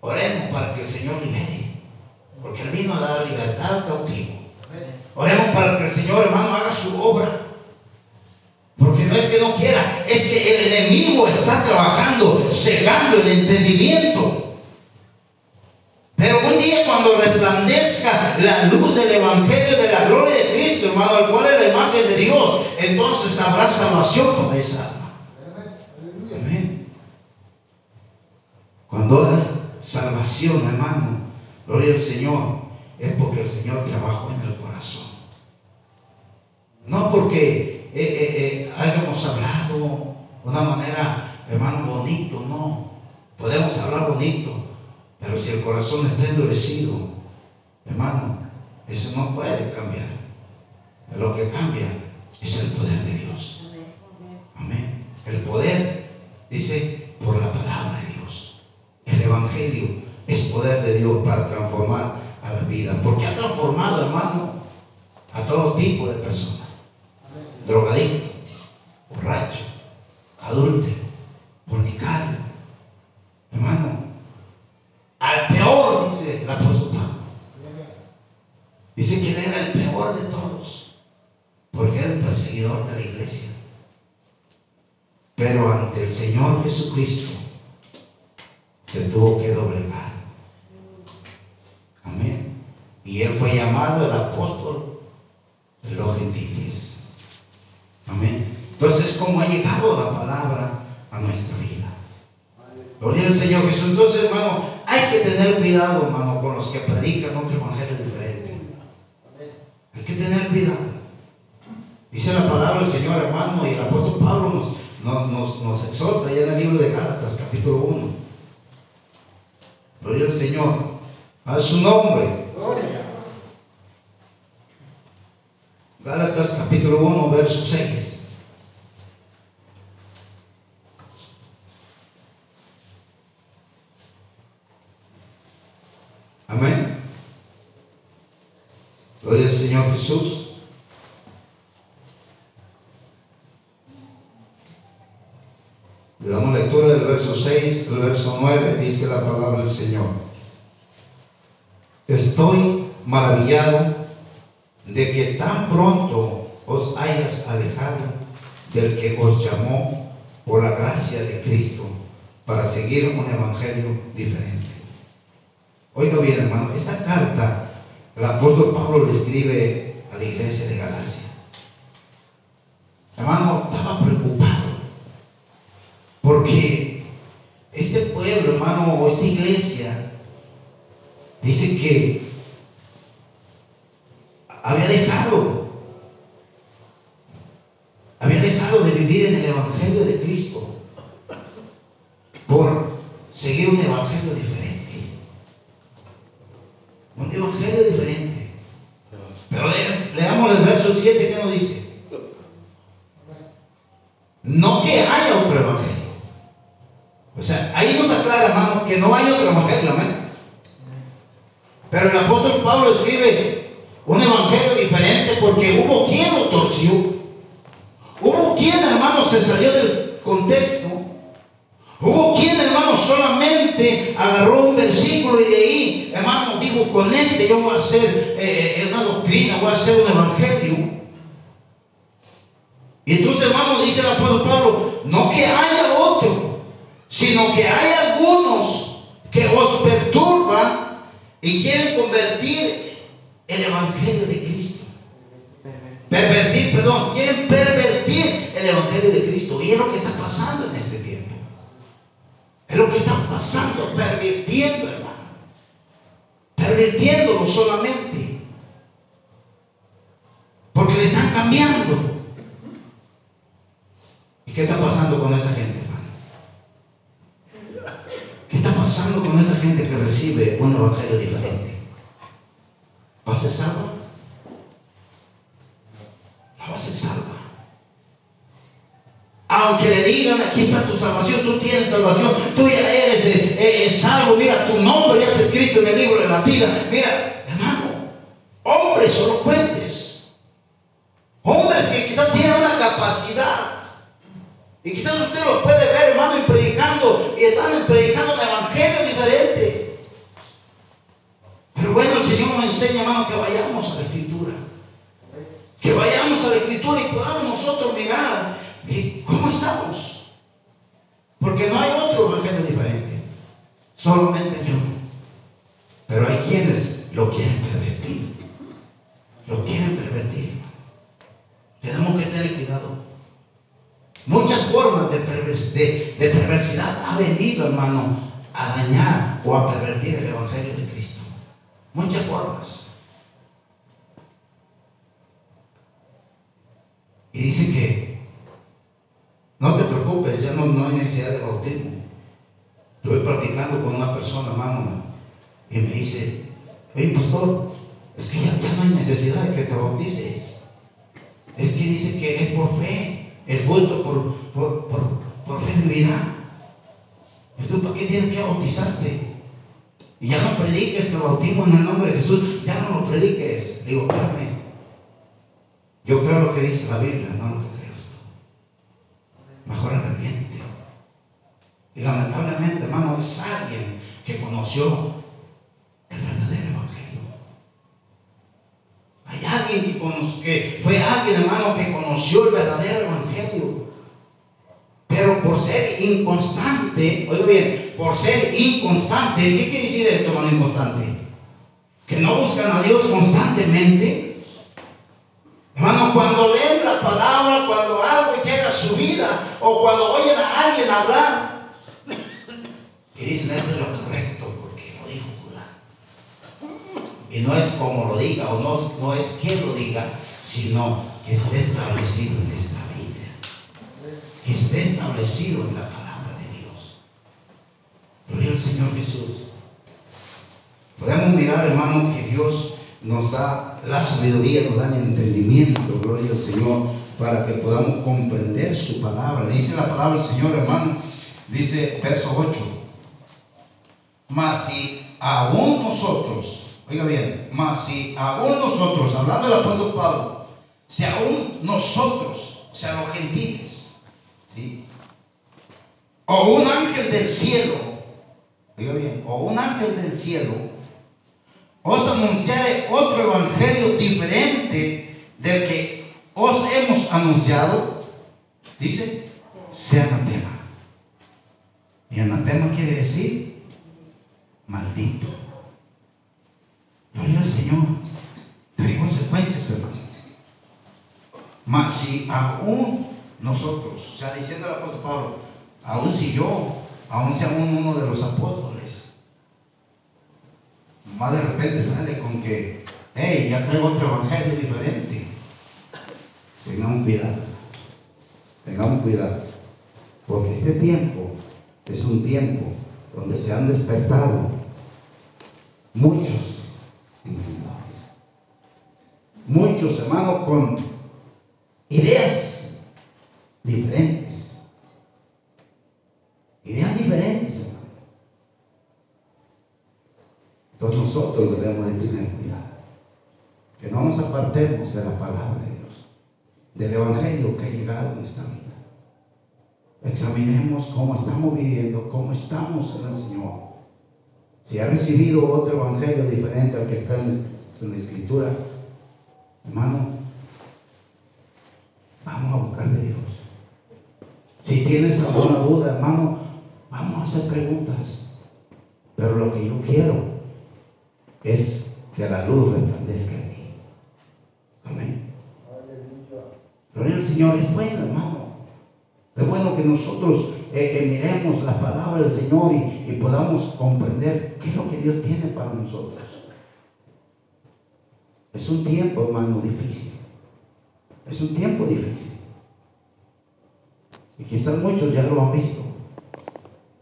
Oremos para que el Señor libere. Porque Él vino a dar libertad al cautivo. Oremos para que el Señor, hermano, haga su obra. Porque no es que no quiera, es que el enemigo está trabajando, cegando el entendimiento. Pero un día cuando resplandezca la luz del Evangelio de la gloria de Cristo, hermano, al cual es la imagen de Dios, entonces habrá salvación para esa alma. Amén. Cuando hay salvación, hermano, gloria al Señor, es porque el Señor trabajó en el corazón. No porque eh, eh, eh, hayamos hablado de una manera, hermano, bonito, no. Podemos hablar bonito, pero si el corazón está endurecido, hermano, eso no puede cambiar. Lo que cambia es el poder de Dios. Amén. El poder, dice, por la palabra de Dios. El Evangelio es poder de Dios para transformar a la vida. Porque ha transformado, hermano, a todo tipo de personas. Drogadicto, borracho, adúltero, fornicario. Hermano, al peor, dice el apóstol. Dice que él era el peor de todos, porque era el perseguidor de la iglesia. Pero ante el Señor Jesucristo se tuvo que doblegar. Amén. Y él fue llamado el apóstol de los gentiles. Amén. Entonces, ¿cómo ha llegado la palabra a nuestra vida? Gloria al Señor Jesús. Entonces, hermano, hay que tener cuidado, hermano, con los que predican otro evangelio diferente. Hay que tener cuidado. Dice la palabra del Señor, hermano, y el apóstol Pablo nos, nos, nos, exhorta ya en el libro de Gálatas, capítulo 1. Gloria al Señor. A su nombre. Gálatas, capítulo 1, verso 6. Amén. Gloria al Señor Jesús. Le damos lectura del verso 6, el verso 9, dice la palabra del Señor. Estoy maravillado de que tan pronto os hayas alejado del que os llamó por la gracia de Cristo para seguir un evangelio diferente. Oiga bien, hermano, esta carta el apóstol Pablo le escribe a la iglesia de Galacia. Hermano, estaba preocupado porque este pueblo, hermano, o esta iglesia, dice que había dejado, había dejado de vivir en el Evangelio de Cristo enseña, hermano, que vayamos a la Escritura. Que vayamos a la Escritura y podamos nosotros mirar ¿Y cómo estamos? Porque no hay otro evangelio diferente. Solamente yo. Pero hay quienes lo quieren pervertir. Lo quieren pervertir. Tenemos que tener cuidado. Muchas formas de, de, perversidad ha venido, hermano, a dañar o a pervertir el Evangelio de Cristo. Muchas formas. Y dice que no te preocupes, ya no, no hay necesidad de bautismo. Estuve practicando con una persona, hermano, y me dice, oye, pastor, es que ya, no hay necesidad de que te bautices. Es que dice que es por fe, el justo por, por, por, fe vivirá. ¿Tú para qué tienes que bautizarte? Y ya no prediques el bautismo en el nombre de Jesús, ya no lo prediques. Digo, espérame. Yo creo lo que dice la Biblia, no lo que mejor arrepiéntete. Y lamentablemente, hermano, es alguien que conoció el verdadero evangelio. Hay alguien que, que fue alguien, hermano, que conoció el verdadero evangelio. Pero por ser inconstante, oiga bien, por ser inconstante, ¿qué quiere decir esto, hermano, inconstante? Que no buscan a Dios constantemente, Hermano, cuando leen la palabra, cuando algo llega a su vida, o cuando oyen a alguien hablar, y dicen, esto es lo correcto, porque lo dijo fulano. Y no es como lo diga, o no, no es quien lo diga, sino que esté establecido en esta. Que esté establecido en la palabra de Dios. Gloria al Señor Jesús. Podemos mirar, hermano, que Dios nos da la sabiduría, nos da el entendimiento, gloria al Señor, para que podamos comprender su palabra. Dice la palabra del Señor, hermano, dice verso 8. Mas si aún nosotros, oiga bien, mas si aún nosotros, hablando del apóstol Pablo, si aún nosotros, o sea, los gentiles, o un ángel del cielo, oiga bien, o un ángel del cielo, os anunciaré otro evangelio diferente del que os hemos anunciado, dice, sea anatema. Y anatema quiere decir maldito. Gloria al Señor. Trae consecuencias, hermano. Mas si aún nosotros, o sea, diciendo el apóstol Pablo, aún si yo, aún si aún uno de los apóstoles, más de repente sale con que, hey, ya traigo otro evangelio diferente. Tengamos cuidado, tengamos cuidado, porque este tiempo es un tiempo donde se han despertado muchos engañadores, muchos hermanos con ideas diferentes, ideas diferentes. Entonces nosotros debemos de tener cuidado. Que no nos apartemos de la palabra de Dios, del Evangelio que ha llegado en esta vida. Examinemos cómo estamos viviendo, cómo estamos en el Señor. Si ha recibido otro Evangelio diferente al que está en la Escritura, hermano, vamos a buscar de Dios. Tienes alguna duda, hermano, vamos a hacer preguntas. Pero lo que yo quiero es que la luz resplandezca en mí. Amén. Gloria al Señor, es bueno, hermano. Es bueno que nosotros eh, eh, miremos la palabra del Señor y, podamos comprender qué es lo que Dios tiene para nosotros. Es un tiempo, hermano, difícil. Es un tiempo difícil. Y quizás muchos ya lo han visto.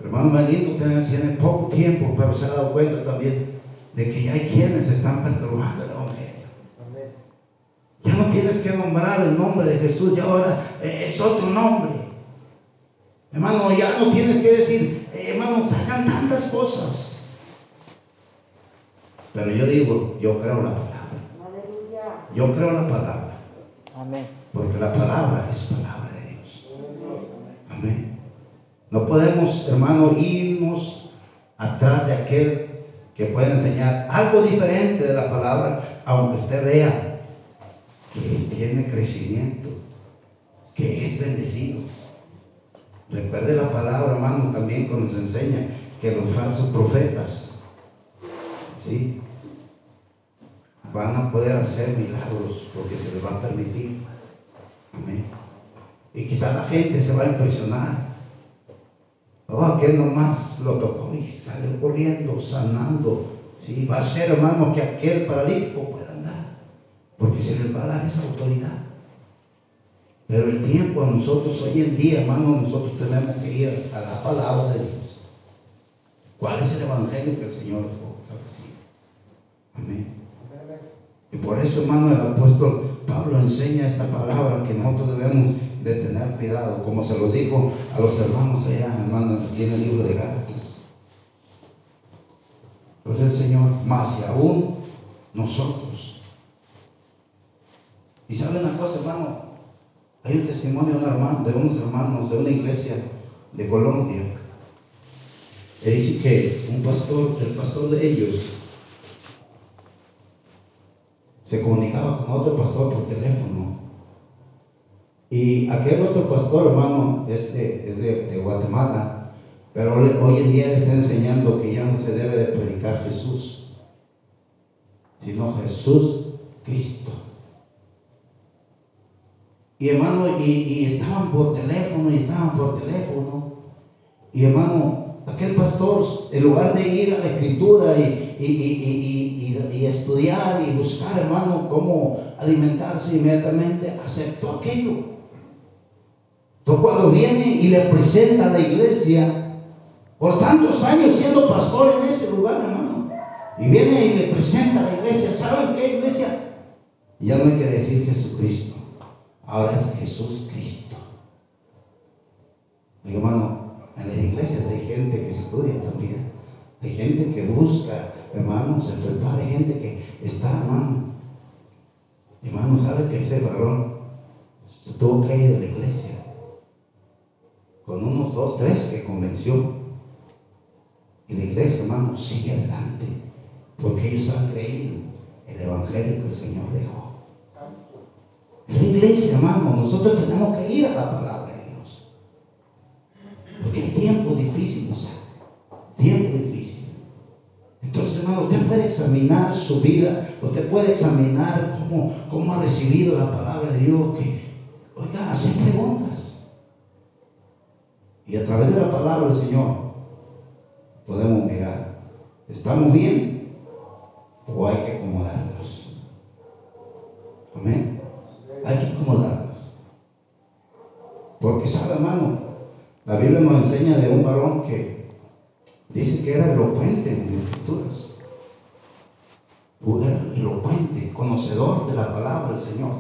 hermano Melito tiene, tiene poco tiempo, pero se ha dado cuenta también de que ya hay quienes están perturbando el Evangelio. Ya no tienes que nombrar el nombre de Jesús, ya ahora eh, es otro nombre. Hermano, ya no tienes que decir, eh, hermano, sacan tantas cosas. Pero yo digo, yo creo la palabra. Yo creo la palabra. Amén. Porque la palabra es palabra. No podemos, hermano, irnos atrás de aquel que puede enseñar algo diferente de la palabra, aunque usted vea que tiene crecimiento, que es bendecido. Recuerde la palabra, hermano, también cuando nos enseña que los falsos profetas, ¿sí? Van a poder hacer milagros porque se les va a permitir. Amén. Y quizás la gente se va a impresionar. Oh, aquel nomás lo tocó y salió corriendo, sanando. ¿sí? Va a ser, hermano, que aquel paralítico pueda andar. Porque se les va a dar esa autoridad. Pero el tiempo a nosotros hoy en día, hermano, nosotros tenemos que ir a la palabra de Dios. ¿Cuál es el evangelio que el Señor dejó establecido? Amén. Y por eso, hermano, el apóstol Pablo enseña esta palabra que nosotros debemos de tener cuidado, como se lo dijo a los hermanos allá, hermano, aquí en el libro de Gálatas. Pues el Señor, más y aún nosotros. Y sabe una cosa, hermano, hay un testimonio de, hermano, de unos hermanos de una iglesia de Colombia. Que dice que un pastor, el pastor de ellos, se comunicaba con otro pastor por teléfono. Y aquel otro pastor, hermano, es de, es de, Guatemala, pero hoy en día le está enseñando que ya no se debe de predicar Jesús, sino Jesús Cristo. Y hermano, y, estaban por teléfono, y estaban por teléfono. Y hermano, aquel pastor, en lugar de ir a la escritura y, y, estudiar y buscar, hermano, cómo alimentarse inmediatamente, aceptó aquello. Entonces cuando viene y le presenta a la iglesia, por tantos años siendo pastor en ese lugar, hermano, y viene y le presenta a la iglesia, ¿saben qué iglesia? Ya no hay que decir Jesucristo ahora es Jesús Cristo. Hermano, en las iglesias hay gente que estudia también, hay gente que busca, hermano, se prepara, hay gente que está, hermano. Hermano, ¿sabe que ese varón tuvo que ir de la iglesia? Con unos dos, tres que convenció. Y la iglesia, hermano, sigue adelante, porque ellos han creído el evangelio que el Señor dejó. Es la iglesia, hermano. Nosotros tenemos que ir a la palabra de Dios. Porque hay tiempo difícil, o tiempo difícil. Entonces, hermano, usted puede examinar su vida, usted puede examinar cómo, cómo ha recibido la palabra de Dios, que, oiga, hacer preguntas. Y a través de la palabra del Señor podemos mirar, ¿estamos bien o hay que acomodarnos? Amén. Hay que acomodarnos. Porque sabe, hermano, la Biblia nos enseña de un varón que dice que era elocuente en las escrituras. Era elocuente, conocedor de la palabra del Señor.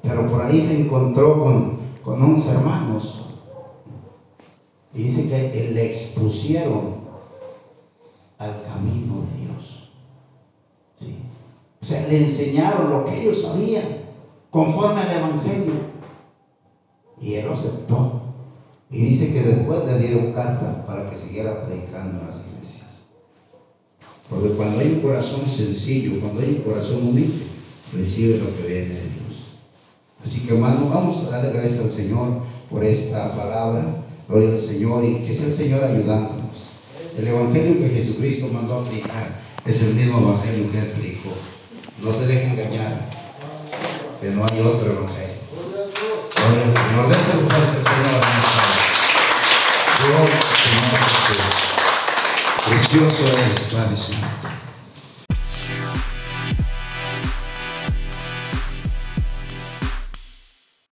Pero por ahí se encontró con, con unos hermanos y dice que le expusieron al camino de Dios. ¿Sí? O sea, le enseñaron lo que ellos sabían conforme al Evangelio. Y él lo aceptó. Y dice que después le dieron cartas para que siguiera predicando en las iglesias. Porque cuando hay un corazón sencillo, cuando hay un corazón humilde, recibe lo que viene de Dios. Así que hermano, vamos a darle gracias al Señor por esta palabra. Gloria al Señor y que sea el Señor ayudándonos. El Evangelio que Jesucristo mandó a aplicar es el mismo Evangelio que él predicó. No se deje engañar que no hay otro evangelio. Gloria al Señor. Dese un fuerte Señor. Dios, Señor Jesús. Precioso eres, Padre Santo.